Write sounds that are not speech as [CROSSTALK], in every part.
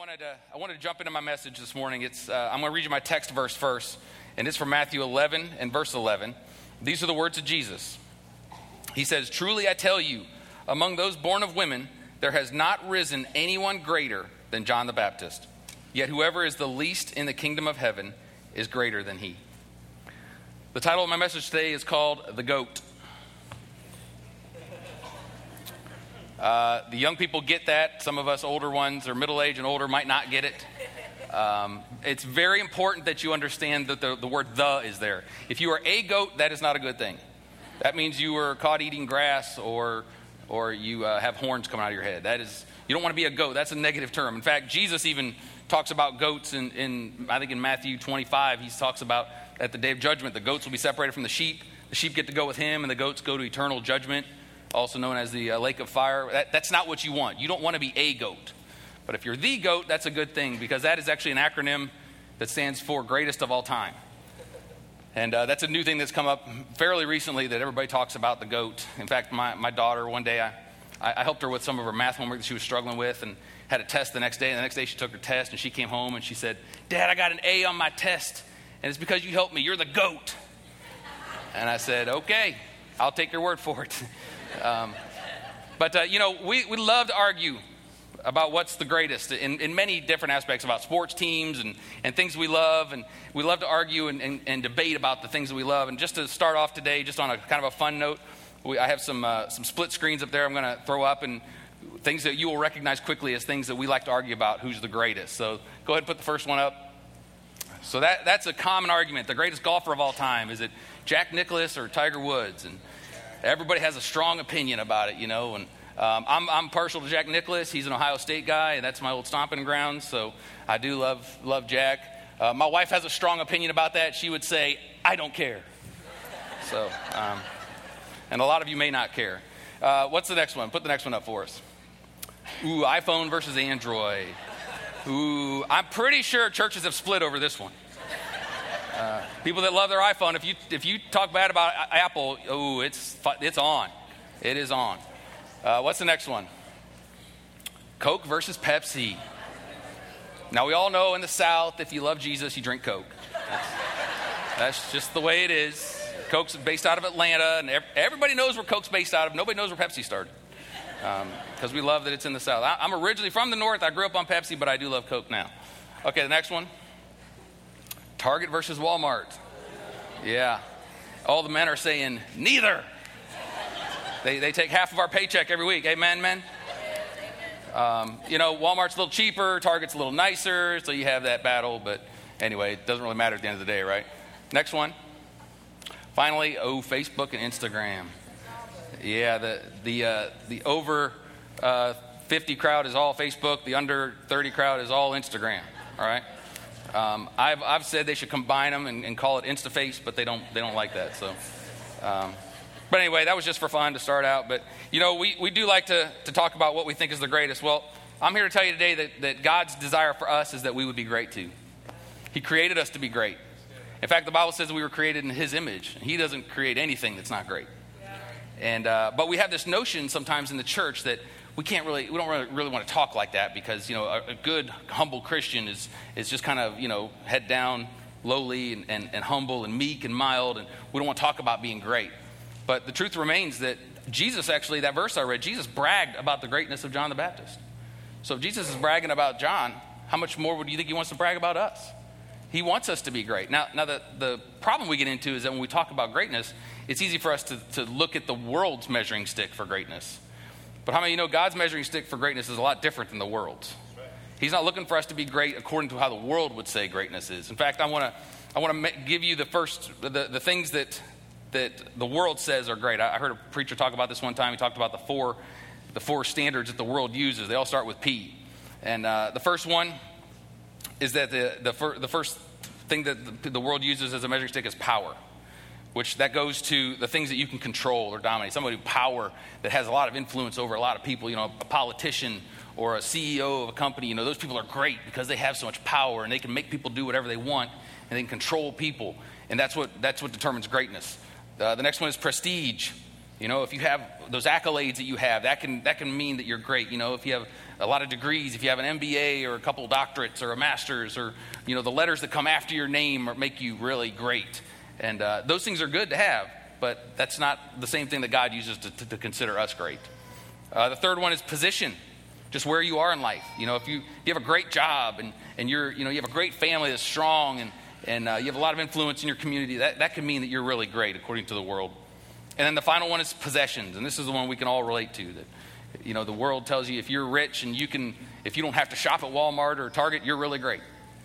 wanted to, I wanted to jump into my message this morning. It's, uh, I'm going to read you my text verse first, and it's from Matthew 11 and verse 11. These are the words of Jesus. He says, Truly I tell you, among those born of women, there has not risen anyone greater than John the Baptist. Yet whoever is the least in the kingdom of heaven is greater than he. The title of my message today is called The Goat. Uh, the young people get that. Some of us older ones or middle age and older might not get it. Um, it's very important that you understand that the, the word the is there. If you are a goat, that is not a good thing. That means you were caught eating grass or, or you uh, have horns coming out of your head. That is, you don't want to be a goat. That's a negative term. In fact, Jesus even talks about goats in, in I think in Matthew 25, he talks about at the day of judgment, the goats will be separated from the sheep. The sheep get to go with him, and the goats go to eternal judgment also known as the uh, lake of fire. That, that's not what you want. You don't want to be a goat. But if you're the goat, that's a good thing because that is actually an acronym that stands for greatest of all time. And uh, that's a new thing that's come up fairly recently that everybody talks about the goat. In fact, my, my daughter, one day, I, I helped her with some of her math homework that she was struggling with and had a test the next day. And the next day, she took her test and she came home and she said, Dad, I got an A on my test. And it's because you helped me. You're the goat. And I said, Okay, I'll take your word for it. [LAUGHS] Um, but, uh, you know, we, we love to argue about what's the greatest in, in many different aspects about sports teams and, and things we love. And we love to argue and, and, and debate about the things that we love. And just to start off today, just on a kind of a fun note, we, I have some, uh, some split screens up there I'm going to throw up and things that you will recognize quickly as things that we like to argue about who's the greatest. So go ahead and put the first one up. So that, that's a common argument. The greatest golfer of all time is it Jack Nicklaus or Tiger Woods? And everybody has a strong opinion about it, you know. And um, I'm, I'm partial to Jack Nicklaus. He's an Ohio State guy, and that's my old stomping grounds. So I do love love Jack. Uh, my wife has a strong opinion about that. She would say, "I don't care." So, um, and a lot of you may not care. Uh, what's the next one? Put the next one up for us. Ooh, iPhone versus Android. Ooh, I'm pretty sure churches have split over this one. Uh, people that love their iPhone, if you, if you talk bad about Apple, oh, it's, it's on. It is on. Uh, what's the next one? Coke versus Pepsi. Now, we all know in the South, if you love Jesus, you drink Coke. That's, that's just the way it is. Coke's based out of Atlanta, and everybody knows where Coke's based out of. Nobody knows where Pepsi started because um, we love that it's in the South. I, I'm originally from the North. I grew up on Pepsi, but I do love Coke now. Okay, the next one. Target versus Walmart. Yeah. All the men are saying, neither. They, they take half of our paycheck every week. Amen, men? Um, you know, Walmart's a little cheaper, Target's a little nicer, so you have that battle. But anyway, it doesn't really matter at the end of the day, right? Next one. Finally, oh, Facebook and Instagram. Yeah, the, the, uh, the over uh, 50 crowd is all Facebook, the under 30 crowd is all Instagram, all right? Um, I've, I've said they should combine them and, and, call it InstaFace, but they don't, they don't like that. So, um, but anyway, that was just for fun to start out. But, you know, we, we do like to, to talk about what we think is the greatest. Well, I'm here to tell you today that, that God's desire for us is that we would be great too. He created us to be great. In fact, the Bible says we were created in His image. He doesn't create anything that's not great. And, uh, but we have this notion sometimes in the church that we can't really, we don't really, really want to talk like that because, you know, a, a, good, humble Christian is, is just kind of, you know, head down, lowly and, and, and humble and meek and mild. And we don't want to talk about being great. But the truth remains that Jesus actually, that verse I read, Jesus bragged about the greatness of John the Baptist. So if Jesus is bragging about John, how much more would you think he wants to brag about us? He wants us to be great. Now, now the, the problem we get into is that when we talk about greatness, it's easy for us to, to look at the world's measuring stick for greatness. But how many of you know God's measuring stick for greatness is a lot different than the world's? He's not looking for us to be great according to how the world would say greatness is. In fact, I want to I want to give you the first the, the things that that the world says are great. I, I heard a preacher talk about this one time. He talked about the four the four standards that the world uses. They all start with P. And uh, the first one is that the the, fir- the first thing that the, the world uses as a measuring stick is power which that goes to the things that you can control or dominate. Somebody with power that has a lot of influence over a lot of people, you know, a politician or a CEO of a company, you know, those people are great because they have so much power and they can make people do whatever they want and they control people. And that's what, that's what determines greatness. Uh, the next one is prestige. You know, if you have those accolades that you have, that can, that can mean that you're great. You know, if you have a lot of degrees, if you have an MBA or a couple doctorates or a master's or, you know, the letters that come after your name make you really great. And uh, those things are good to have, but that's not the same thing that God uses to, to, to consider us great. Uh, the third one is position, just where you are in life. You know, if you, you have a great job and, and you're, you know, you have a great family that's strong and, and uh, you have a lot of influence in your community, that, that can mean that you're really great according to the world. And then the final one is possessions, and this is the one we can all relate to. That you know, the world tells you if you're rich and you can, if you don't have to shop at Walmart or Target, you're really great.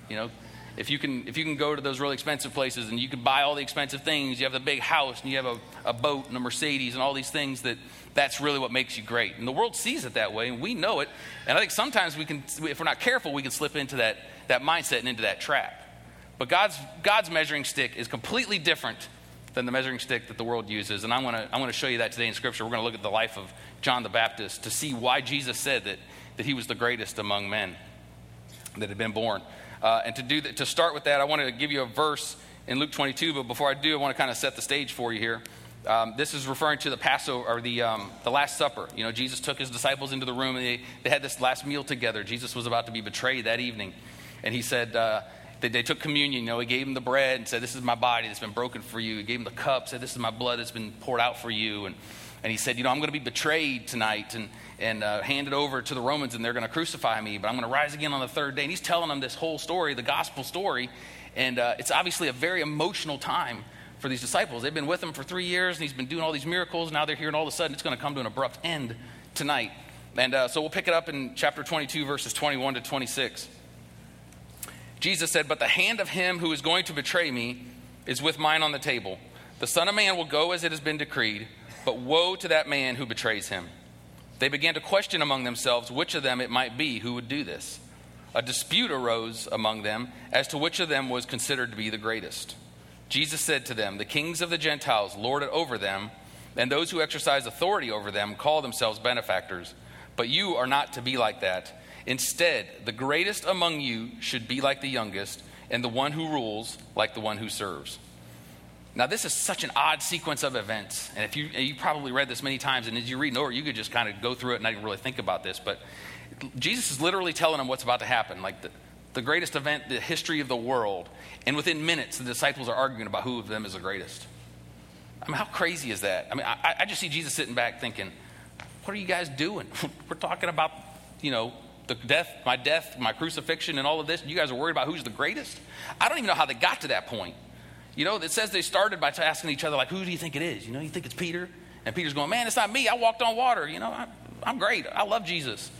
You know, if you can, if you can go to those really expensive places and you can buy all the expensive things, you have the big house and you have a, a boat and a Mercedes and all these things that that's really what makes you great. And the world sees it that way, and we know it. And I think sometimes we can, if we're not careful, we can slip into that, that mindset and into that trap. But God's, God's measuring stick is completely different than the measuring stick that the world uses. And I want to I want to show you that today in Scripture. We're going to look at the life of John the Baptist to see why Jesus said that, that he was the greatest among men that had been born. Uh, and to, do that, to start with that, I want to give you a verse in Luke 22. But before I do, I want to kind of set the stage for you here. Um, this is referring to the Passover or the, um, the Last Supper. You know, Jesus took his disciples into the room and they, they had this last meal together. Jesus was about to be betrayed that evening. And he said, uh, they, took communion. You know, he gave them the bread and said, This is my body that's been broken for you. He gave them the cup, said, This is my blood that's been poured out for you. And, and he said, You know, I'm going to be betrayed tonight and, and uh, handed over to the Romans, and they're going to crucify me, but I'm going to rise again on the third day. And he's telling them this whole story, the gospel story. And uh, it's obviously a very emotional time for these disciples. They've been with him for three years, and he's been doing all these miracles. Now they're here, and all of a sudden it's going to come to an abrupt end tonight. And uh, so we'll pick it up in chapter 22, verses 21 to 26. Jesus said, But the hand of him who is going to betray me is with mine on the table. The Son of Man will go as it has been decreed, but woe to that man who betrays him. They began to question among themselves which of them it might be who would do this. A dispute arose among them as to which of them was considered to be the greatest. Jesus said to them, The kings of the Gentiles lord it over them, and those who exercise authority over them call themselves benefactors. But you are not to be like that. Instead, the greatest among you should be like the youngest, and the one who rules like the one who serves. Now, this is such an odd sequence of events. And if you, you probably read this many times, and as you read over, you could just kind of go through it and not even really think about this. But Jesus is literally telling them what's about to happen, like the, the greatest event, the history of the world. And within minutes, the disciples are arguing about who of them is the greatest. I mean, how crazy is that? I mean, I, I just see Jesus sitting back thinking, what are you guys doing? [LAUGHS] We're talking about, you know, the death, my death, my crucifixion, and all of this. You guys are worried about who's the greatest? I don't even know how they got to that point. You know, it says they started by asking each other, like, who do you think it is? You know, you think it's Peter? And Peter's going, man, it's not me. I walked on water. You know, I, am great. I love Jesus.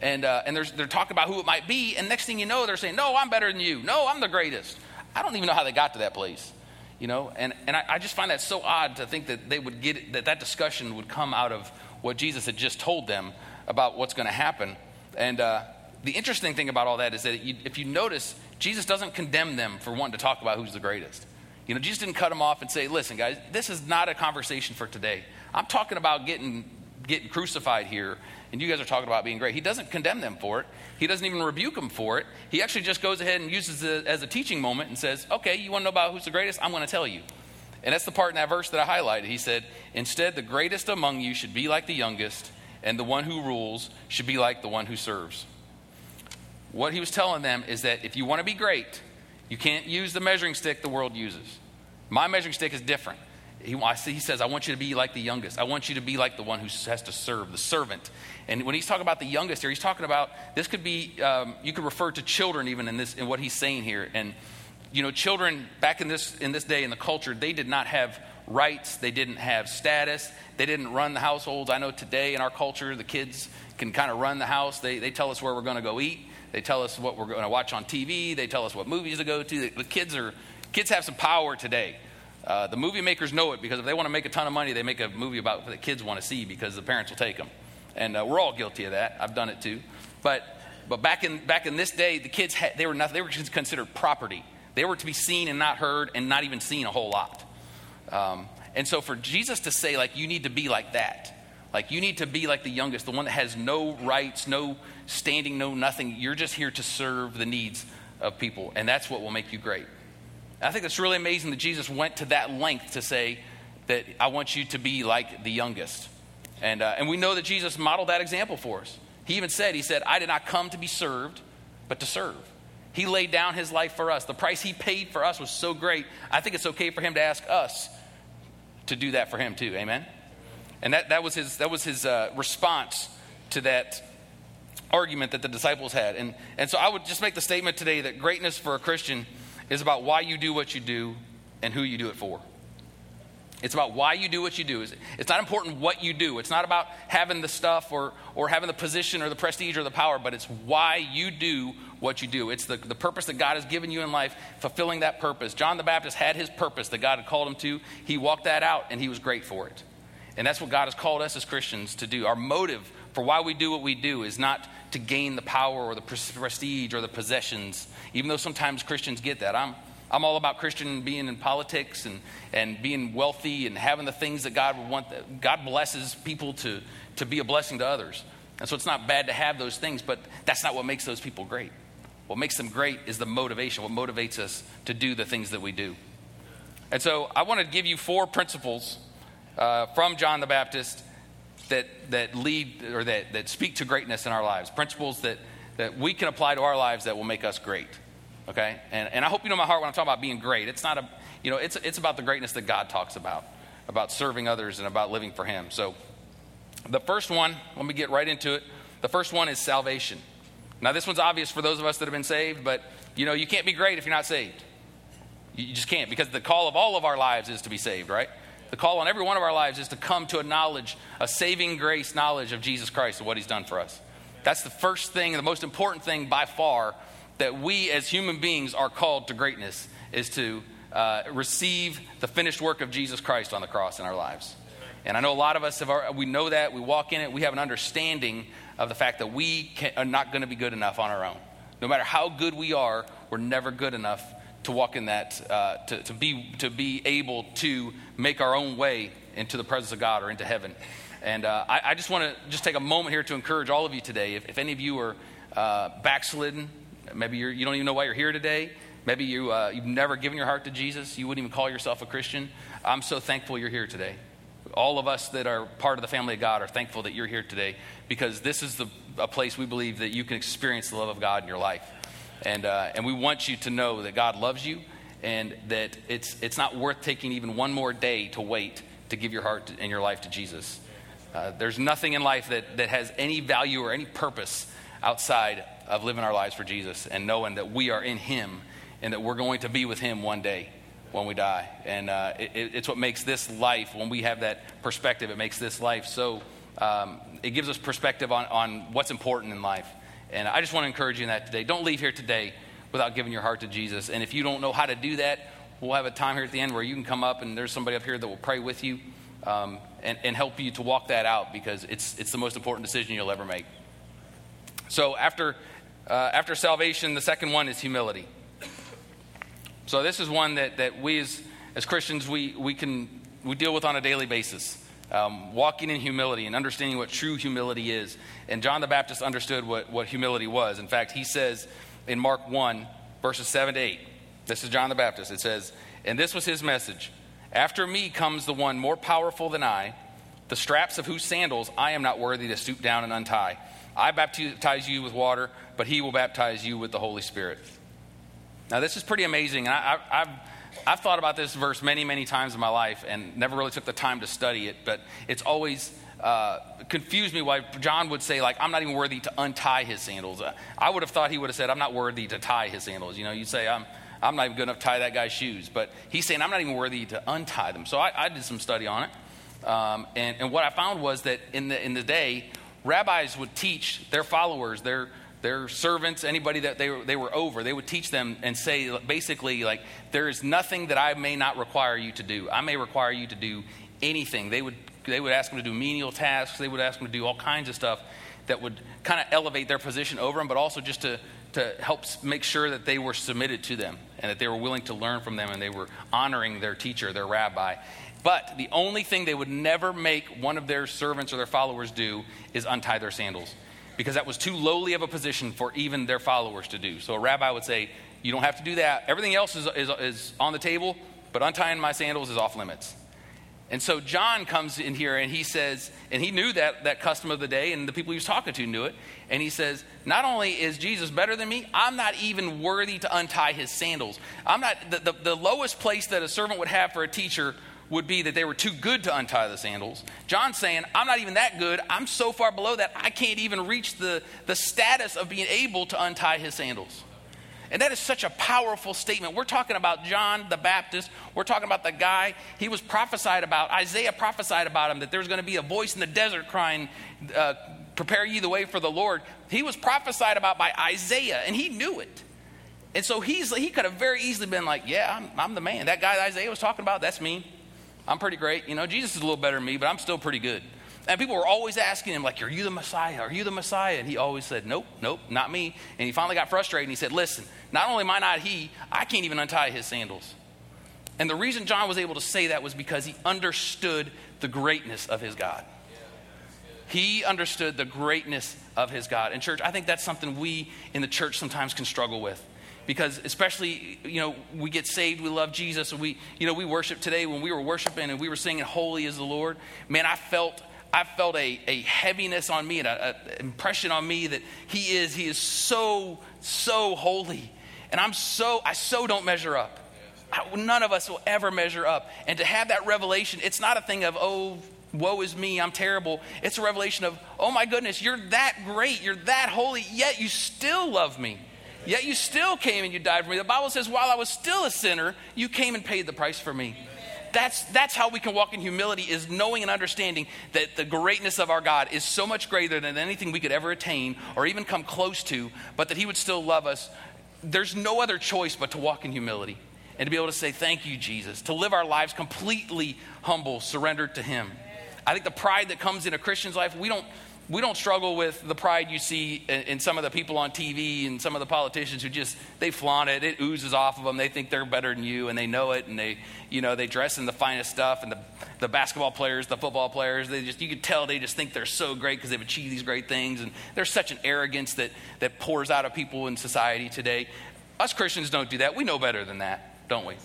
And, uh, and they're talking about who it might be. And next thing you know, they're saying, no, I'm better than you. No, I'm the greatest. I don't even know how they got to that place. You know, and, and I, I just find that so odd to think that they would get, that that discussion would come out of what Jesus had just told them about what's going to happen. And uh, the interesting thing about all that is that you, if you notice, Jesus doesn't condemn them for wanting to talk about who's the greatest. You know, Jesus didn't cut him off and say, listen, guys, this is not a conversation for today. I'm talking about getting, getting crucified here, and you guys are talking about being great. He doesn't condemn them for it. He doesn't even rebuke them for it. He actually just goes ahead and uses it as a teaching moment and says, okay, you want to know about who's the greatest? I'm going to tell you. And that's the part in that verse that I highlighted. He said, Instead, the greatest among you should be like the youngest, and the one who rules should be like the one who serves. What he was telling them is that if you want to be great, you can't use the measuring stick the world uses. My measuring stick is different. He, he, says, I want you to be like the youngest. I want you to be like the one who has to serve, the servant. And when he's talking about the youngest here, he's talking about this could be, um, you could refer to children even in, this, in what he's saying here. And, you know, children back in this, in this day in the culture, they did not have rights, they didn't have status, they didn't run the households. I know today in our culture, the kids can kind of run the house. They, they tell us where we're going to go eat, they tell us what we're going to watch on TV, they tell us what movies to go to. The, kids, are, kids have some power today. Uh, the movie makers know it because if they want to make a ton of money, they make a movie about what the kids want to see because the parents will take them. And uh, we're all guilty of that. I've done it too. But, but back, in, back in this day, the kids, had, they, were not, they were considered property. They were to be seen and not heard and not even seen a whole lot. Um, and so for Jesus to say, like, you need to be like that, like, you need to be like the youngest, the one that has no rights, no standing, no nothing. You're just here to serve the needs of people, and that's what will make you great. I think it's really amazing that Jesus went to that length to say that I want you to be like the youngest. And, uh, and we know that Jesus modeled that example for us. He even said, He said, I did not come to be served, but to serve. He laid down his life for us. The price he paid for us was so great. I think it's okay for him to ask us to do that for him too. Amen? And that, that was his, that was his uh, response to that argument that the disciples had. And, and so I would just make the statement today that greatness for a Christian is about why you do what you do and who you do it for. It's about why you do what you do. It's not important what you do. It's not about having the stuff or, or having the position or the prestige or the power, but it's why you do what you do. It's the, the purpose that God has given you in life, fulfilling that purpose. John the Baptist had his purpose that God had called him to. He walked that out and he was great for it. And that's what God has called us as Christians to do. Our motive for why we do what we do is not to gain the power or the prestige or the possessions, even though sometimes Christians get that. I'm, I'm all about Christian being in politics and, and being wealthy and having the things that God would want. God blesses people to, to be a blessing to others. And so it's not bad to have those things, but that's not what makes those people great. What makes them great is the motivation, what motivates us to do the things that we do. And so I want to give you four principles uh, from John the Baptist that, that lead or that, that speak to greatness in our lives, principles that, that we can apply to our lives that will make us great. Okay? And, and I hope you know my heart when I'm talking about being great. It's not a, you know, it's, it's about the greatness that God talks about, about serving others and about living for Him. So the first one, let me get right into it. The first one is salvation. Now, this one's obvious for those of us that have been saved, but you know, you can't be great if you're not saved. You just can't because the call of all of our lives is to be saved, right? The call on every one of our lives is to come to a knowledge, a saving grace knowledge of Jesus Christ and what He's done for us. That's the first thing, the most important thing by far that we as human beings are called to greatness is to uh, receive the finished work of Jesus Christ on the cross in our lives. And I know a lot of us have, our, we know that, we walk in it, we have an understanding of the fact that we can, are not going to be good enough on our own. No matter how good we are, we're never good enough to walk in that, uh, to, to, be, to be able to make our own way into the presence of God or into heaven. And uh, I, I, just want to just take a moment here to encourage all of you today. If, if any of you are uh, backslidden, maybe you're, you do not even know why you're here today. Maybe you, uh, you've never given your heart to Jesus. You wouldn't even call yourself a Christian. I'm so thankful you're here today. All of us that are part of the family of God are thankful that you're here today because this is the, a place we believe that you can experience the love of God in your life. And, uh, and we want you to know that God loves you and that it's, it's not worth taking even one more day to wait to give your heart and your life to Jesus. Uh, there's nothing in life that, that has any value or any purpose outside of living our lives for Jesus and knowing that we are in Him and that we're going to be with Him one day when we die. And uh, it, it's what makes this life, when we have that perspective, it makes this life so, um, it gives us perspective on, on what's important in life. And I just want to encourage you in that today. Don't leave here today without giving your heart to Jesus. And if you don't know how to do that, we'll have a time here at the end where you can come up and there's somebody up here that will pray with you um, and, and help you to walk that out because it's, it's the most important decision you'll ever make. So after, uh, after salvation, the second one is humility. So this is one that, that we as, as Christians, we, we can we deal with on a daily basis um, walking in humility and understanding what true humility is. And John the Baptist understood what, what humility was. In fact, he says in Mark 1, verses 7 to 8, this is John the Baptist. It says, And this was his message After me comes the one more powerful than I, the straps of whose sandals I am not worthy to stoop down and untie. I baptize you with water, but he will baptize you with the Holy Spirit. Now, this is pretty amazing. I, have I've thought about this verse many, many times in my life and never really took the time to study it, but it's always uh, confused me why John would say, like, I'm not even worthy to untie his sandals. Uh, I would have thought he would have said, I'm not worthy to tie his sandals. You know, you say, I'm, I'm not even good enough to tie that guy's shoes. But he's saying, I'm not even worthy to untie them. So I, I did some study on it. Um, and, and what I found was that in the, in the day, rabbis would teach their followers, their, their servants, anybody that they were, they were over, they would teach them and say basically, like, there is nothing that I may not require you to do. I may require you to do anything. They would, they would ask them to do menial tasks, they would ask them to do all kinds of stuff that would kind of elevate their position over them, but also just to, to help make sure that they were submitted to them and that they were willing to learn from them and they were honoring their teacher, their rabbi. But the only thing they would never make one of their servants or their followers do is untie their sandals because that was too lowly of a position for even their followers to do. So a rabbi would say, You don't have to do that. Everything else is, is, is on the table, but untying my sandals is off limits. And so John comes in here and he says, and he knew that, that custom of the day, and the people he was talking to knew it. And he says, Not only is Jesus better than me, I'm not even worthy to untie his sandals. I'm not, the, the, the lowest place that a servant would have for a teacher would be that they were too good to untie the sandals. John's saying, I'm not even that good. I'm so far below that I can't even reach the, the status of being able to untie his sandals. And that is such a powerful statement. We're talking about John the Baptist. We're talking about the guy he was prophesied about. Isaiah prophesied about him that there's going to be a voice in the desert crying, uh, Prepare ye the way for the Lord. He was prophesied about by Isaiah, and he knew it. And so he's, he could have very easily been like, Yeah, I'm, I'm the man. That guy Isaiah was talking about, that's me. I'm pretty great. You know, Jesus is a little better than me, but I'm still pretty good. And people were always asking him, like, Are you the Messiah? Are you the Messiah? And he always said, Nope, nope, not me. And he finally got frustrated and he said, Listen, not only am I not he, I can't even untie his sandals. And the reason John was able to say that was because he understood the greatness of his God. He understood the greatness of his God. And, church, I think that's something we in the church sometimes can struggle with because especially you know we get saved we love jesus and we you know we worship today when we were worshiping and we were singing holy is the lord man i felt I felt a, a heaviness on me and an impression on me that He is, He is so, so holy. And I'm so, I so don't measure up. I, none of us will ever measure up. And to have that revelation, it's not a thing of, oh, woe is me, I'm terrible. It's a revelation of, oh my goodness, you're that great, you're that holy, yet you still love me. Yet you still came and you died for me. The Bible says, while I was still a sinner, you came and paid the price for me that's, that's how we can walk in humility is knowing and understanding that the greatness of our God is so much greater than anything we could ever attain or even come close to, but that He would still love us. There's no other choice but to walk in humility and to be able to say, Thank you, Jesus, to live our lives completely humble, surrendered to Him. I think the pride that comes in a Christian's life, we don't, we don't struggle with the pride you see in, some of the people on TV and some of the politicians who just they flaunt it. It oozes off of them. They think they're better than you, and they know it. And they, you know, they dress in the finest stuff. And the, the basketball players, the football players, they just you can tell they just think they're so great because they've achieved these great things. And there's such an arrogance that that pours out of people in society today. Us Christians don't do that. We know better than that, don't we?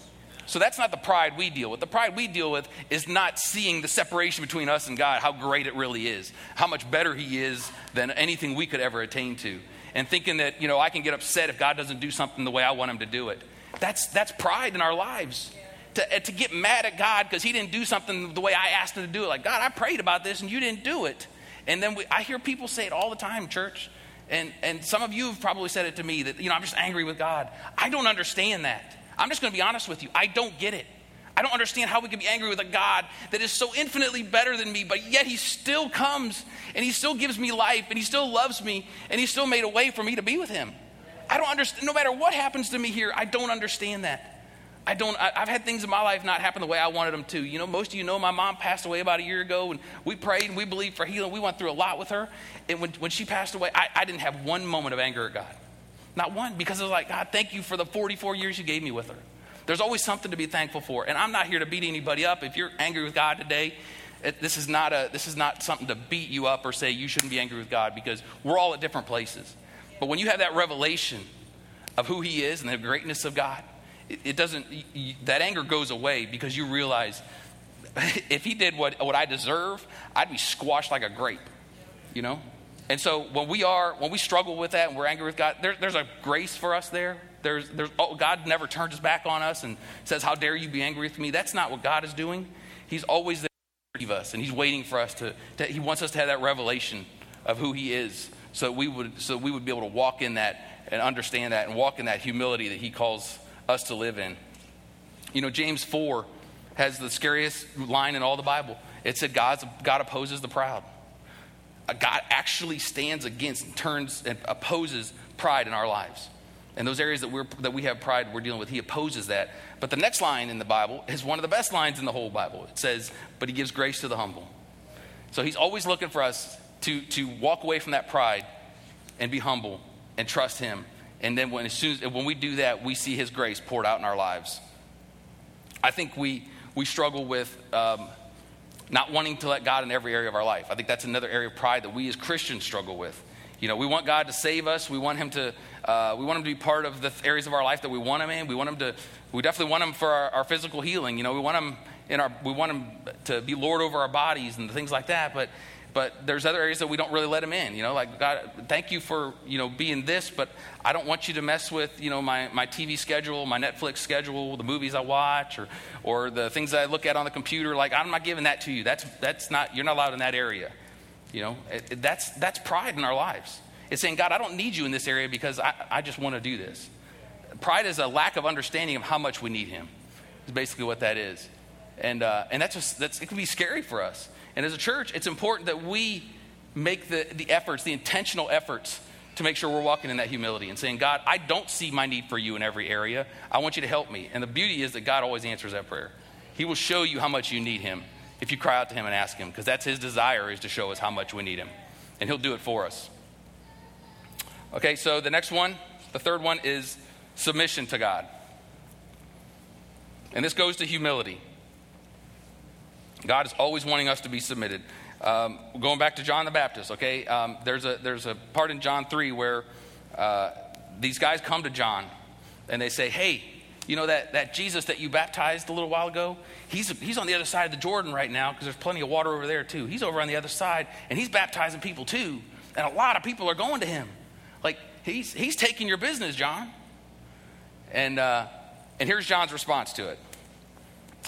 So that's not the pride we deal with. The pride we deal with is not seeing the separation between us and God, how great it really is, how much better He is than anything we could ever attain to. And thinking that, you know, I can get upset if God doesn't do something the way I want Him to do it. That's, that's pride in our lives. To, uh, to get mad at God because He didn't do something the way I asked Him to do it. Like, God, I prayed about this and you didn't do it. And then we, I hear people say it all the time, church. And, and some of you have probably said it to me that, you know, I'm just angry with God. I don't understand that. I'm just going to be honest with you. I don't get it. I don't understand how we can be angry with a God that is so infinitely better than me, but yet He still comes and He still gives me life and He still loves me and He still made a way for me to be with Him. I don't understand. No matter what happens to me here, I don't understand that. I don't, I, have had things in my life not happen the way I wanted them to. You know, most of you know my mom passed away about a year ago, and we prayed and we believed for healing. We went through a lot with her. And when, when she passed away, I, I didn't have one moment of anger at God. Not one, because it was like, God, thank you for the 44 years you gave me with her. There's always something to be thankful for. And I'm not here to beat anybody up. If you're angry with God today, it, this, is not a, this is not something to beat you up or say you shouldn't be angry with God because we're all at different places. But when you have that revelation of who He is and the greatness of God, it, it doesn't, you, that anger goes away because you realize [LAUGHS] if He did what, what I deserve, I'd be squashed like a grape, you know? And so when we are, when we struggle with that and we're angry with God, there, there's a grace for us there. There's, there's, oh, God never turns his back on us and says, How dare you be angry with me? That's not what God is doing. He's always there to forgive us, and He's waiting for us to, to, He wants us to have that revelation of who He is so we would, so we would be able to walk in that and understand that and walk in that humility that He calls us to live in. You know, James 4 has the scariest line in all the Bible. It said, God's, God opposes the proud. God actually stands against and turns and opposes pride in our lives. And those areas that, we're, that we have pride we're dealing with, he opposes that. But the next line in the Bible is one of the best lines in the whole Bible. It says, But he gives grace to the humble. So he's always looking for us to, to walk away from that pride and be humble and trust him. And then when, as soon as, when we do that, we see his grace poured out in our lives. I think we, we struggle with um, not wanting to let God in every area of our life. I think that's another area of pride that we as Christians struggle with. You know, we want God to save us. We want Him to. Uh, we want Him to be part of the areas of our life that we want Him in. We want Him to. We definitely want Him for our, our, physical healing. You know, we want Him in our, we want him to be Lord over our bodies and things like that, but but there's other areas that we don't really let him in you know like god thank you for you know being this but i don't want you to mess with you know my, my tv schedule my netflix schedule the movies i watch or or the things that i look at on the computer. Like i'm not giving that to you. That's that's not you're not allowed in that area you know? It, it, that's that's pride in our lives. It's saying god i don't need you in this area because i, I just want to do this. Pride is a lack of understanding of how much we need him is basically what that is. And uh, and that's just that's it can be scary for us and as a church, it's important that we make the, the efforts, the intentional efforts to make sure we're walking in that humility and saying, God, I don't see my need for you in every area. I want you to help me. And the beauty is that God always answers that prayer. He will show you how much you need Him if you cry out to Him and ask Him, because that's His desire is to show us how much we need Him. And He'll do it for us. Okay, so the next one, the third one is submission to God. And this goes to humility. God is always wanting us to be submitted. Um, going back to John the Baptist, okay, um, there's, a, there's a part in John 3 where uh, these guys come to John and they say, hey, you know that, that Jesus that you baptized a little while ago? He's, he's on the other side of the Jordan right now because there's plenty of water over there too. He's over on the other side and he's baptizing people too. And a lot of people are going to him. Like, he's, he's taking your business, John. And, uh, and here's John's response to it.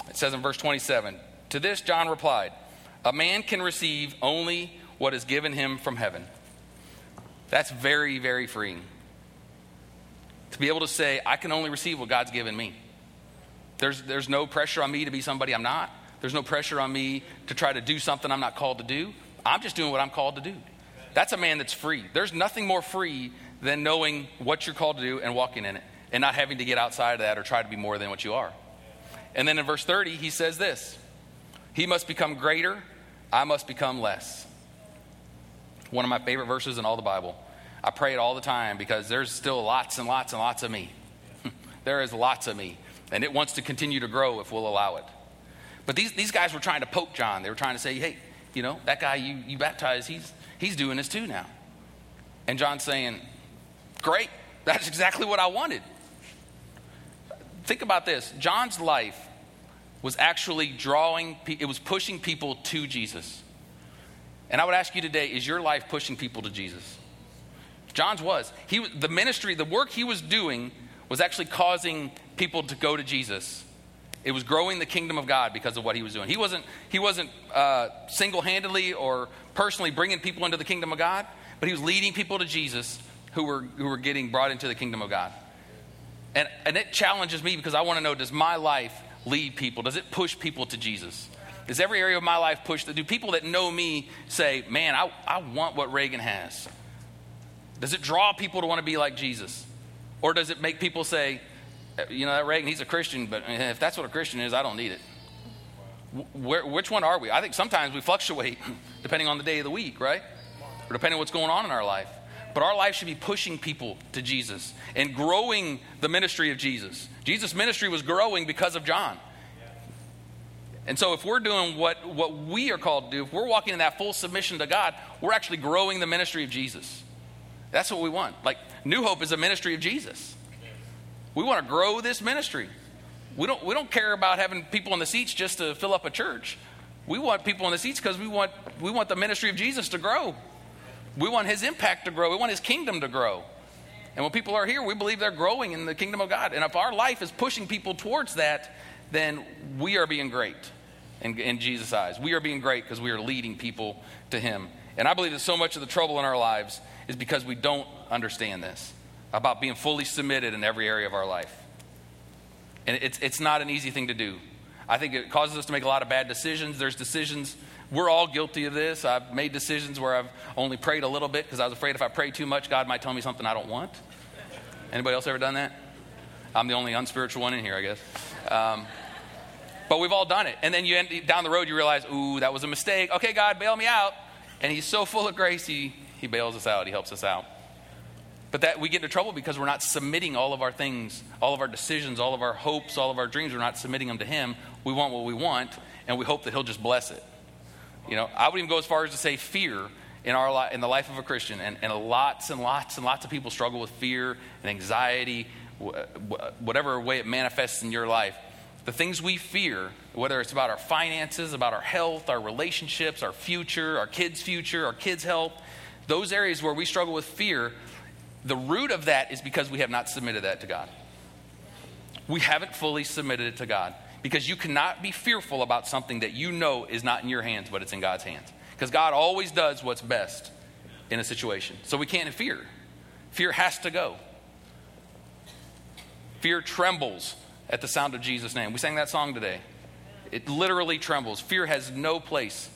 It says in verse 27 to this, John replied, A man can receive only what is given him from heaven. That's very, very freeing. To be able to say, I can only receive what God's given me. There's, there's no pressure on me to be somebody I'm not. There's no pressure on me to try to do something I'm not called to do. I'm just doing what I'm called to do. That's a man that's free. There's nothing more free than knowing what you're called to do and walking in it and not having to get outside of that or try to be more than what you are. And then in verse 30, he says this he must become greater, I must become less. One of my favorite verses in all the Bible. I pray it all the time because there's still lots and lots and lots of me. [LAUGHS] there is lots of me, and it wants to continue to grow if we'll allow it. But these, these guys were trying to poke John. They were trying to say, hey, you know, that guy you, you baptized, he's, he's doing this too now. And John's saying, great, that's exactly what I wanted. Think about this John's life was actually drawing, it was pushing people to Jesus. And I would ask you today is your life pushing people to Jesus? John's was. He, the ministry, the work he was doing was actually causing people to go to Jesus. It was growing the kingdom of God because of what he was doing. He wasn't, he wasn't uh, single handedly or personally bringing people into the kingdom of God, but he was leading people to Jesus who were, who were getting brought into the kingdom of God. And, and it challenges me because I want to know does my life lead people? Does it push people to Jesus? Does every area of my life push? Do people that know me say, man, I, I want what Reagan has? Does it draw people to want to be like Jesus? Or does it make people say, you know, that Reagan, he's a Christian, but eh, if that's what a Christian is, I don't need it? Where, which one are we? I think sometimes we fluctuate [LAUGHS] depending on the day of the week, right? Or depending on what's going on in our life. But our life should be pushing people to Jesus and growing the ministry of Jesus. Jesus' ministry was growing because of John. And so, if we're doing what, what we are called to do, if we're walking in that full submission to God, we're actually growing the ministry of Jesus. That's what we want. Like, New Hope is a ministry of Jesus. We want to grow this ministry. We don't, we don't care about having people in the seats just to fill up a church. We want people in the seats because we want, we want the ministry of Jesus to grow. We want his impact to grow. We want his kingdom to grow. And when people are here, we believe they're growing in the kingdom of God. And if our life is pushing people towards that, then we are being great in, in Jesus' eyes. We are being great because we are leading people to him. And I believe that so much of the trouble in our lives is because we don't understand this about being fully submitted in every area of our life. And it's, it's not an easy thing to do. I think it causes us to make a lot of bad decisions. There's decisions we're all guilty of this. I've made decisions where I've only prayed a little bit because I was afraid if I pray too much, God might tell me something I don't want. Anybody else ever done that? I'm the only unspiritual one in here, I guess. Um, but we've all done it. And then you end, down the road, you realize, ooh, that was a mistake. Okay, God, bail me out. And He's so full of grace, He, he bails us out, He helps us out. But that we get into trouble because we're not submitting all of our things, all of our decisions, all of our hopes, all of our dreams. We're not submitting them to Him. We want what we want, and we hope that He'll just bless it. You know, I would even go as far as to say fear in, our li- in the life of a Christian. And, and lots and lots and lots of people struggle with fear and anxiety, wh- whatever way it manifests in your life. the things we fear, whether it's about our finances, about our health, our relationships, our future, our kids' future, our kids' health, those areas where we struggle with fear, the root of that is because we have not submitted that to God. We haven't fully submitted it to God because you cannot be fearful about something that you know is not in your hands, but it's in God's hands. Because God always does what's best in a situation. So we can't fear. Fear has to go. Fear trembles at the sound of Jesus' name. We sang that song today. It literally trembles. Fear has no place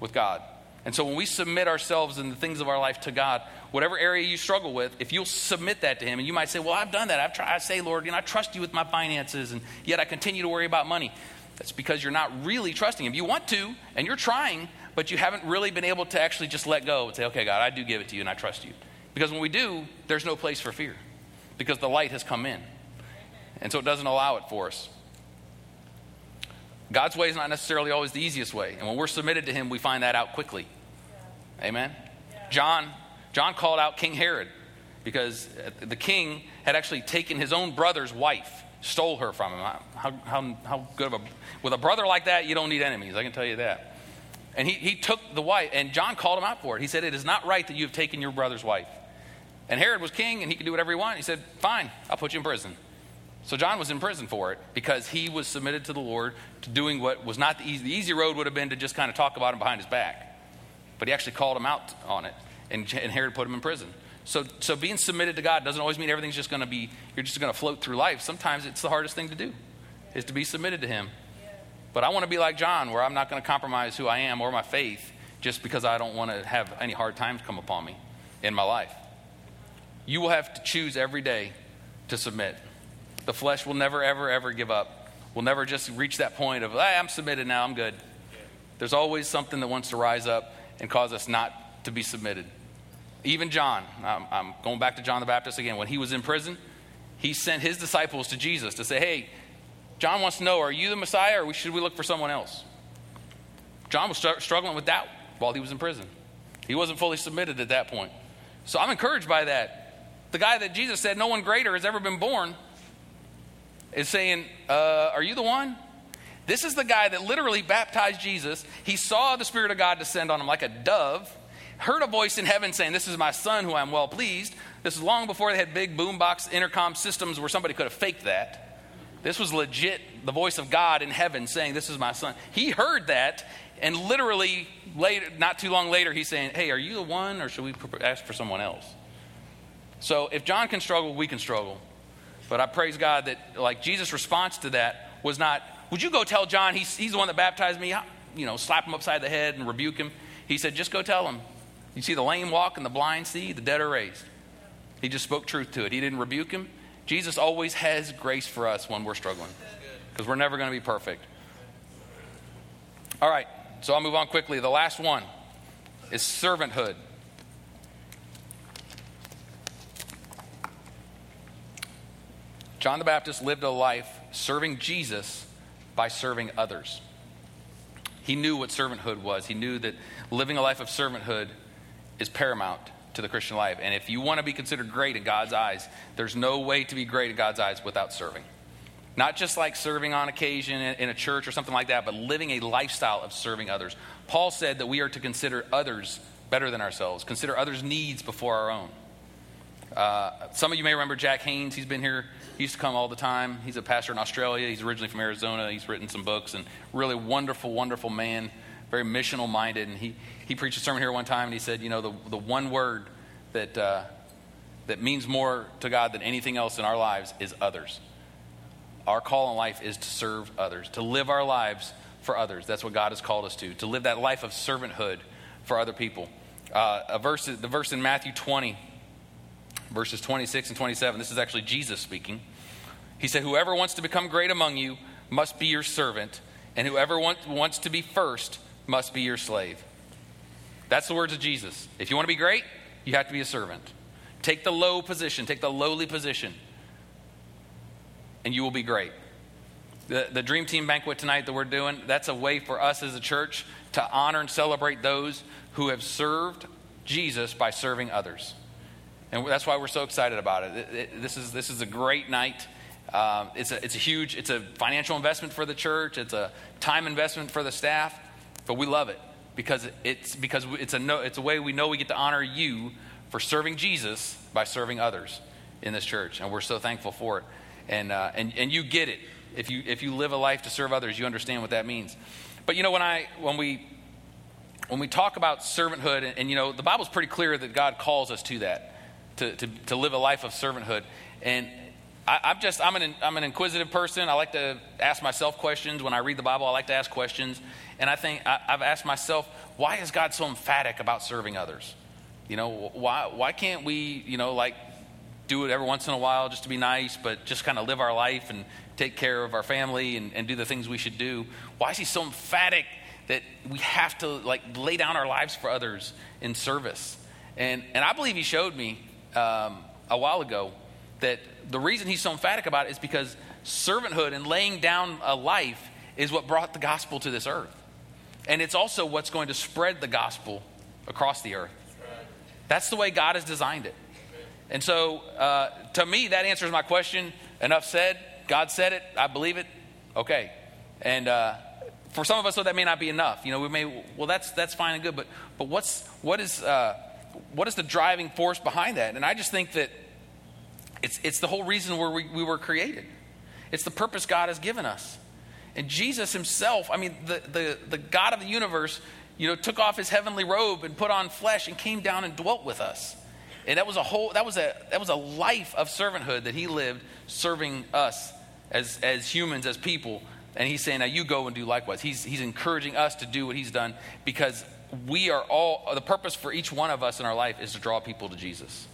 with God. And so when we submit ourselves and the things of our life to God, whatever area you struggle with, if you'll submit that to Him, and you might say, Well, I've done that. I've tried. I say, Lord, you know, I trust you with my finances, and yet I continue to worry about money. That's because you're not really trusting Him. You want to, and you're trying, but you haven't really been able to actually just let go and say, Okay, God, I do give it to you, and I trust you. Because when we do, there's no place for fear, because the light has come in. And so it doesn't allow it for us. God's way is not necessarily always the easiest way. And when we're submitted to Him, we find that out quickly. Amen? John, John called out King Herod because the king had actually taken his own brother's wife, stole her from him. How, how, how good of a, with a brother like that, you don't need enemies, I can tell you that. And he, he took the wife, and John called him out for it. He said, It is not right that you have taken your brother's wife. And Herod was king, and he could do whatever he wanted. He said, Fine, I'll put you in prison. So John was in prison for it because he was submitted to the Lord to doing what was not the easy. The easy road would have been to just kind of talk about him behind his back. But he actually called him out on it, and, and Herod put him in prison. So, so being submitted to God doesn't always mean everything's just going to be, you're just going to float through life. Sometimes it's the hardest thing to do, is to be submitted to Him. But I want to be like John, where I'm not going to compromise who I am or my faith just because I don't want to have any hard times come upon me in my life. You will have to choose every day to submit. The flesh will never, ever, ever give up. We'll never just reach that point of, hey, I'm submitted now, I'm good. There's always something that wants to rise up and cause us not to be submitted. Even John, I'm, I'm going back to John the Baptist again, when he was in prison, he sent his disciples to Jesus to say, hey, John wants to know, are you the Messiah or should we look for someone else? John was struggling with doubt while he was in prison. He wasn't fully submitted at that point. So I'm encouraged by that. The guy that Jesus said, no one greater has ever been born, is saying, uh, Are you the one? This is the guy that literally baptized Jesus. He saw the Spirit of God descend on him like a dove, heard a voice in heaven saying, This is my son who I'm well pleased. This is long before they had big boombox intercom systems where somebody could have faked that. This was legit the voice of God in heaven saying, This is my son. He heard that, and literally, later, not too long later, he's saying, Hey, are you the one, or should we ask for someone else? So if John can struggle, we can struggle. But I praise God that, like, Jesus' response to that was not, Would you go tell John he's, he's the one that baptized me? You know, slap him upside the head and rebuke him. He said, Just go tell him. You see the lame walk and the blind see, the dead are raised. He just spoke truth to it. He didn't rebuke him. Jesus always has grace for us when we're struggling because we're never going to be perfect. All right, so I'll move on quickly. The last one is servanthood. John the Baptist lived a life serving Jesus by serving others. He knew what servanthood was. He knew that living a life of servanthood is paramount to the Christian life. And if you want to be considered great in God's eyes, there's no way to be great in God's eyes without serving. Not just like serving on occasion in a church or something like that, but living a lifestyle of serving others. Paul said that we are to consider others better than ourselves, consider others' needs before our own. Uh, some of you may remember Jack Haynes. He's been here he used to come all the time. He's a pastor in Australia. He's originally from Arizona. He's written some books and really wonderful, wonderful man, very missional minded. And he, he preached a sermon here one time and he said, you know, the, the one word that, uh, that means more to God than anything else in our lives is others. Our call in life is to serve others, to live our lives for others. That's what God has called us to, to live that life of servanthood for other people. Uh, a verse, the verse in Matthew 20, verses 26 and 27. This is actually Jesus speaking. He said, Whoever wants to become great among you must be your servant, and whoever want, wants to be first must be your slave. That's the words of Jesus. If you want to be great, you have to be a servant. Take the low position, take the lowly position, and you will be great. The, the Dream Team banquet tonight that we're doing, that's a way for us as a church to honor and celebrate those who have served Jesus by serving others. And that's why we're so excited about it. it, it this, is, this is a great night. Um, it's, a, it's a huge, it's a financial investment for the church. It's a time investment for the staff, but we love it because it's, because it's, a no, it's a way we know we get to honor you for serving Jesus by serving others in this church. And we're so thankful for it. And, uh, and, and you get it. If you, if you live a life to serve others, you understand what that means. But you know, when, I, when, we, when we talk about servanthood, and, and you know, the Bible's pretty clear that God calls us to that, to, to, to live a life of servanthood. And I, am just, I'm an, I'm an inquisitive person. I like to ask myself questions. When I read the Bible, I like to ask questions. And I think I, I've asked myself, why is God so emphatic about serving others? You know, why, why can't we, you know, like do it every once in a while just to be nice, but just kind of live our life and take care of our family and, and do the things we should do? Why is he so emphatic that we have to like lay down our lives for others in service? And, and I believe he showed me um, a while ago that the reason he's so emphatic about it is because servanthood and laying down a life is what brought the gospel to this earth. And it's also what's going to spread the gospel across the earth. That's the way God has designed it. And so, uh, to me, that answers my question. Enough said. God said it. I believe it. Okay. And uh, for some of us, though, that may not be enough. You know, we may, well, that's, that's fine and good, but, but what's, what, is, uh, what is the driving force behind that? And I just think that it's, it's the whole reason where we, we were created. It's the purpose God has given us. And Jesus himself, I mean, the, the, the God of the universe, you know, took off his heavenly robe and put on flesh and came down and dwelt with us. And that was a whole, that was a, that was a life of servanthood that he lived serving us as, as humans, as people. And he's saying, now you go and do likewise. He's, he's encouraging us to do what he's done because we are all, the purpose for each one of us in our life is to draw people to Jesus.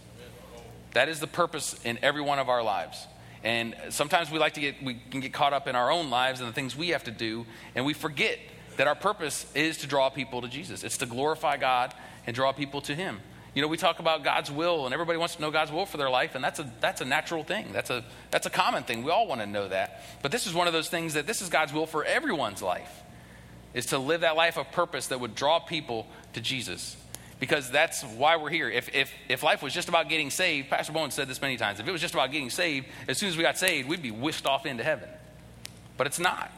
That is the purpose in every one of our lives. And sometimes we like to get, we can get caught up in our own lives and the things we have to do, and we forget that our purpose is to draw people to Jesus. It's to glorify God and draw people to Him. You know, we talk about God's will, and everybody wants to know God's will for their life, and that's a, that's a natural thing. That's a, that's a common thing. We all want to know that. But this is one of those things that this is God's will for everyone's life, is to live that life of purpose that would draw people to Jesus because that's why we're here. If, if, if life was just about getting saved, Pastor Bowen said this many times, if it was just about getting saved, as soon as we got saved, we'd be whisked off into heaven. But it's not.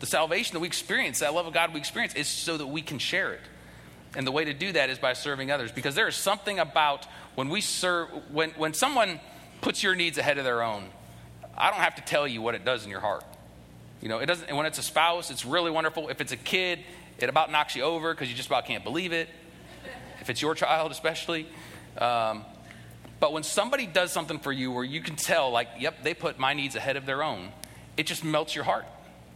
The salvation that we experience, that love of God we experience, is so that we can share it. And the way to do that is by serving others. Because there is something about when we serve, when, when someone puts your needs ahead of their own, I don't have to tell you what it does in your heart. You know, it doesn't, when it's a spouse, it's really wonderful. If it's a kid, it about knocks you over because you just about can't believe it if it's your child, especially. Um, but when somebody does something for you where you can tell, like, yep, they put my needs ahead of their own, it just melts your heart.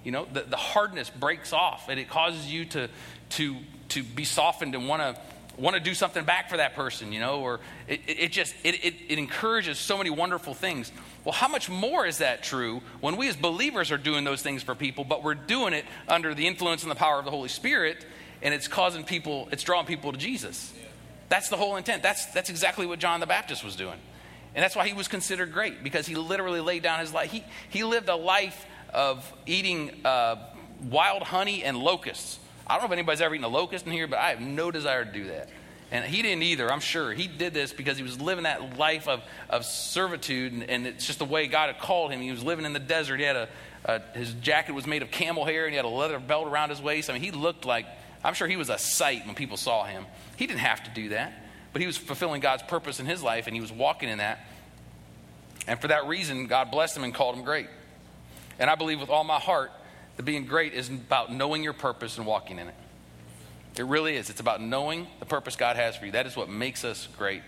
You know, the, the hardness breaks off and it causes you to, to, to be softened and want to want to do something back for that person, you know, or it, it, just it, it, it, encourages so many wonderful things. Well, how much more is that true when we as believers are doing those things for people, but we're doing it under the influence and the power of the Holy Spirit, and it's causing people, it's drawing people to Jesus. That's the whole intent. That's, that's exactly what John the Baptist was doing. And that's why he was considered great, because he literally laid down his life. He, he lived a life of eating uh, wild honey and locusts. I don't know if anybody's ever eaten a locust in here, but I have no desire to do that. And he didn't either, I'm sure. He did this because he was living that life of, of servitude, and, and it's just the way God had called him. He was living in the desert. He had a, a, his jacket was made of camel hair, and he had a leather belt around his waist. I mean, he looked like, I'm sure he was a sight when people saw him. He didn't have to do that, but he was fulfilling God's purpose in his life and he was walking in that. And for that reason, God blessed him and called him great. And I believe with all my heart that being great is about knowing your purpose and walking in it. It really is. It's about knowing the purpose God has for you. That is what makes us great.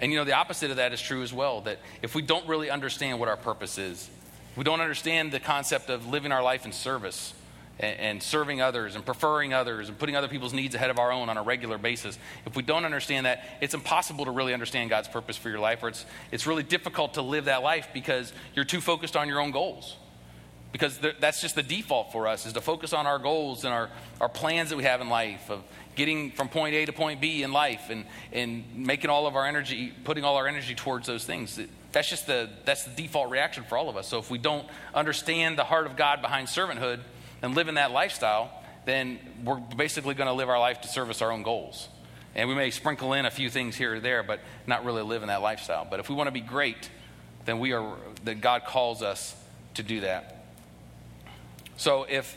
And you know, the opposite of that is true as well that if we don't really understand what our purpose is, we don't understand the concept of living our life in service, and, and serving others and preferring others and putting other people's needs ahead of our own on a regular basis, if we don't understand that, it's impossible to really understand God's purpose for your life, or it's, it's really difficult to live that life because you're too focused on your own goals. Because that's just the default for us is to focus on our goals and our, our plans that we have in life of getting from point a to point b in life and, and making all of our energy putting all our energy towards those things. That's just the that's the default reaction for all of us. So if we don't understand the heart of god behind servanthood and live in that lifestyle, then we're basically going to live our life to service our own goals. And we may sprinkle in a few things here or there, but not really live in that lifestyle. But if we want to be great, then we are that God calls us to do that. So if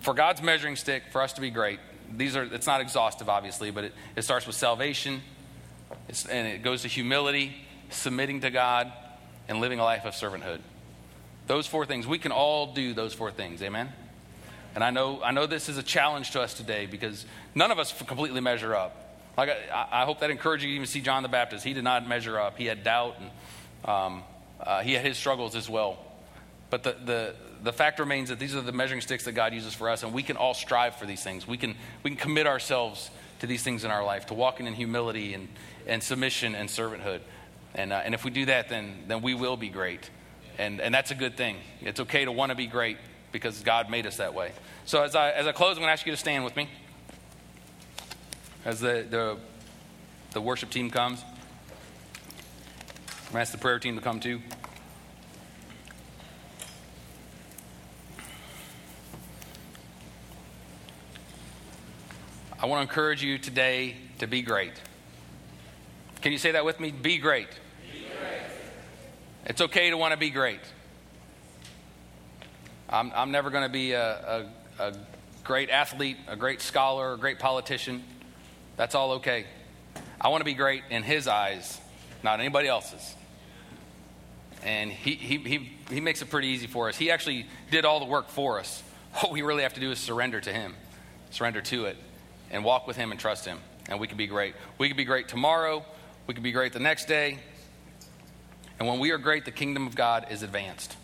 for God's measuring stick for us to be great, these are it's not exhaustive obviously, but it, it starts with salvation, and it goes to humility, submitting to God, and living a life of servanthood. Those four things. We can all do those four things. Amen. And I know, I know this is a challenge to us today because none of us completely measure up. Like I, I hope that encourages you to even see John the Baptist. He did not measure up. He had doubt and um, uh, he had his struggles as well. But the, the, the fact remains that these are the measuring sticks that God uses for us, and we can all strive for these things. We can, we can commit ourselves to these things in our life, to walking in humility and, and submission and servanthood. And, uh, and if we do that, then, then we will be great. And, and that's a good thing. It's okay to want to be great because God made us that way. So as I, as I close, I'm going to ask you to stand with me as the, the, the worship team comes. I'm going to ask the prayer team to come too. I want to encourage you today to be great. Can you say that with me? Be great. Be great. It's okay to want to be great. I'm, I'm never going to be a, a, a great athlete, a great scholar, a great politician. That's all okay. I want to be great in His eyes, not anybody else's. And he, he, he, he makes it pretty easy for us. He actually did all the work for us. All we really have to do is surrender to Him, surrender to it, and walk with Him and trust Him. And we can be great. We can be great tomorrow. We can be great the next day. And when we are great, the kingdom of God is advanced.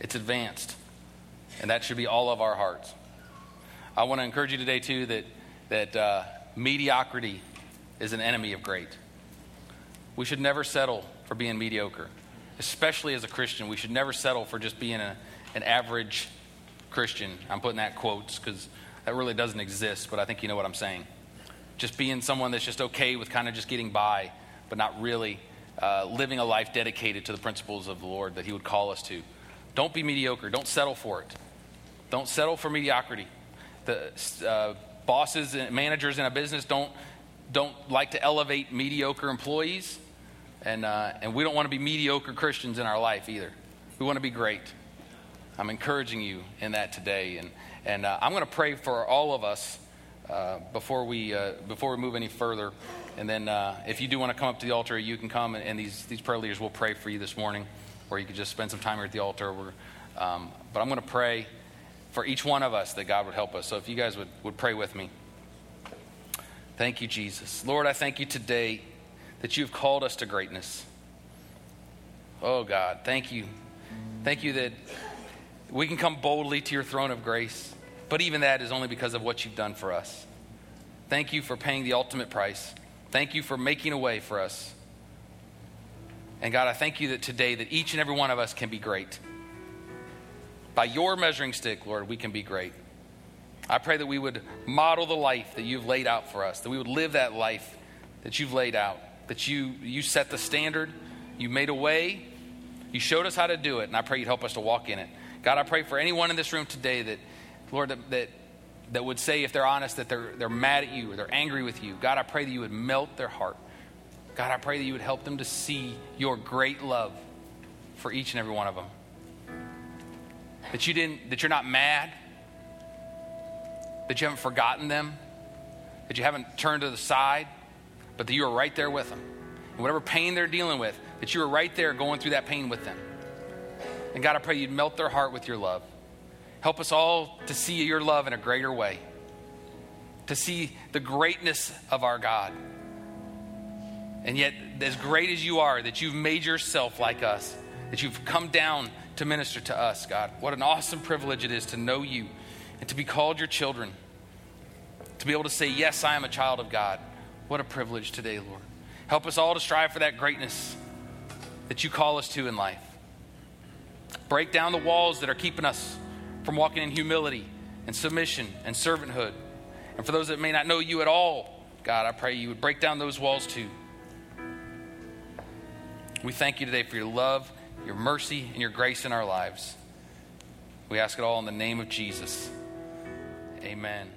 It's advanced. And that should be all of our hearts. I want to encourage you today, too, that, that uh, mediocrity is an enemy of great. We should never settle for being mediocre, especially as a Christian. We should never settle for just being a, an average Christian. I'm putting that quotes because that really doesn't exist, but I think you know what I'm saying. Just being someone that's just okay with kind of just getting by, but not really uh, living a life dedicated to the principles of the Lord that He would call us to. Don't be mediocre. Don't settle for it. Don't settle for mediocrity. The uh, bosses and managers in a business don't, don't like to elevate mediocre employees, and, uh, and we don't want to be mediocre Christians in our life either. We want to be great. I'm encouraging you in that today, and, and uh, I'm going to pray for all of us uh, before, we, before we move any further. And then uh, if you do want to come up to the altar, you can come, and, and these, these prayer leaders will pray for you this morning or you could just spend some time here at the altar. Um, but I'm going to pray for each one of us that God would help us. So if you guys would, would pray with me. Thank you, Jesus. Lord, I thank you today that you've called us to greatness. Oh, God, thank you. Thank you that we can come boldly to your throne of grace, but even that is only because of what you've done for us. Thank you for paying the ultimate price. Thank you for making a way for us. And God, I thank you that today that each and every one of us can be great. By your measuring stick, Lord, we can be great. I pray that we would model the life that you've laid out for us, that we would live that life that you've laid out, that you, you set the standard, you made a way, you showed us how to do it, and I pray you'd help us to walk in it. God, I pray for anyone in this room today that, Lord, that, that, that would say, if they're honest, that they're, they're mad at you or they're angry with you. God, I pray that you would melt their heart. God, I pray that you would help them to see your great love for each and every one of them. That you didn't, that you're not mad, that you haven't forgotten them, that you haven't turned to the side, but that you are right there with them. And whatever pain they're dealing with, that you are right there going through that pain with them. And God, I pray you'd melt their heart with your love. Help us all to see your love in a greater way, to see the greatness of our God and yet, as great as you are, that you've made yourself like us, that you've come down to minister to us, God. What an awesome privilege it is to know you and to be called your children. To be able to say, Yes, I am a child of God. What a privilege today, Lord. Help us all to strive for that greatness that you call us to in life. Break down the walls that are keeping us from walking in humility and submission and servanthood. And for those that may not know you at all, God, I pray you would break down those walls too. We thank you today for your love, your mercy, and your grace in our lives. We ask it all in the name of Jesus. Amen.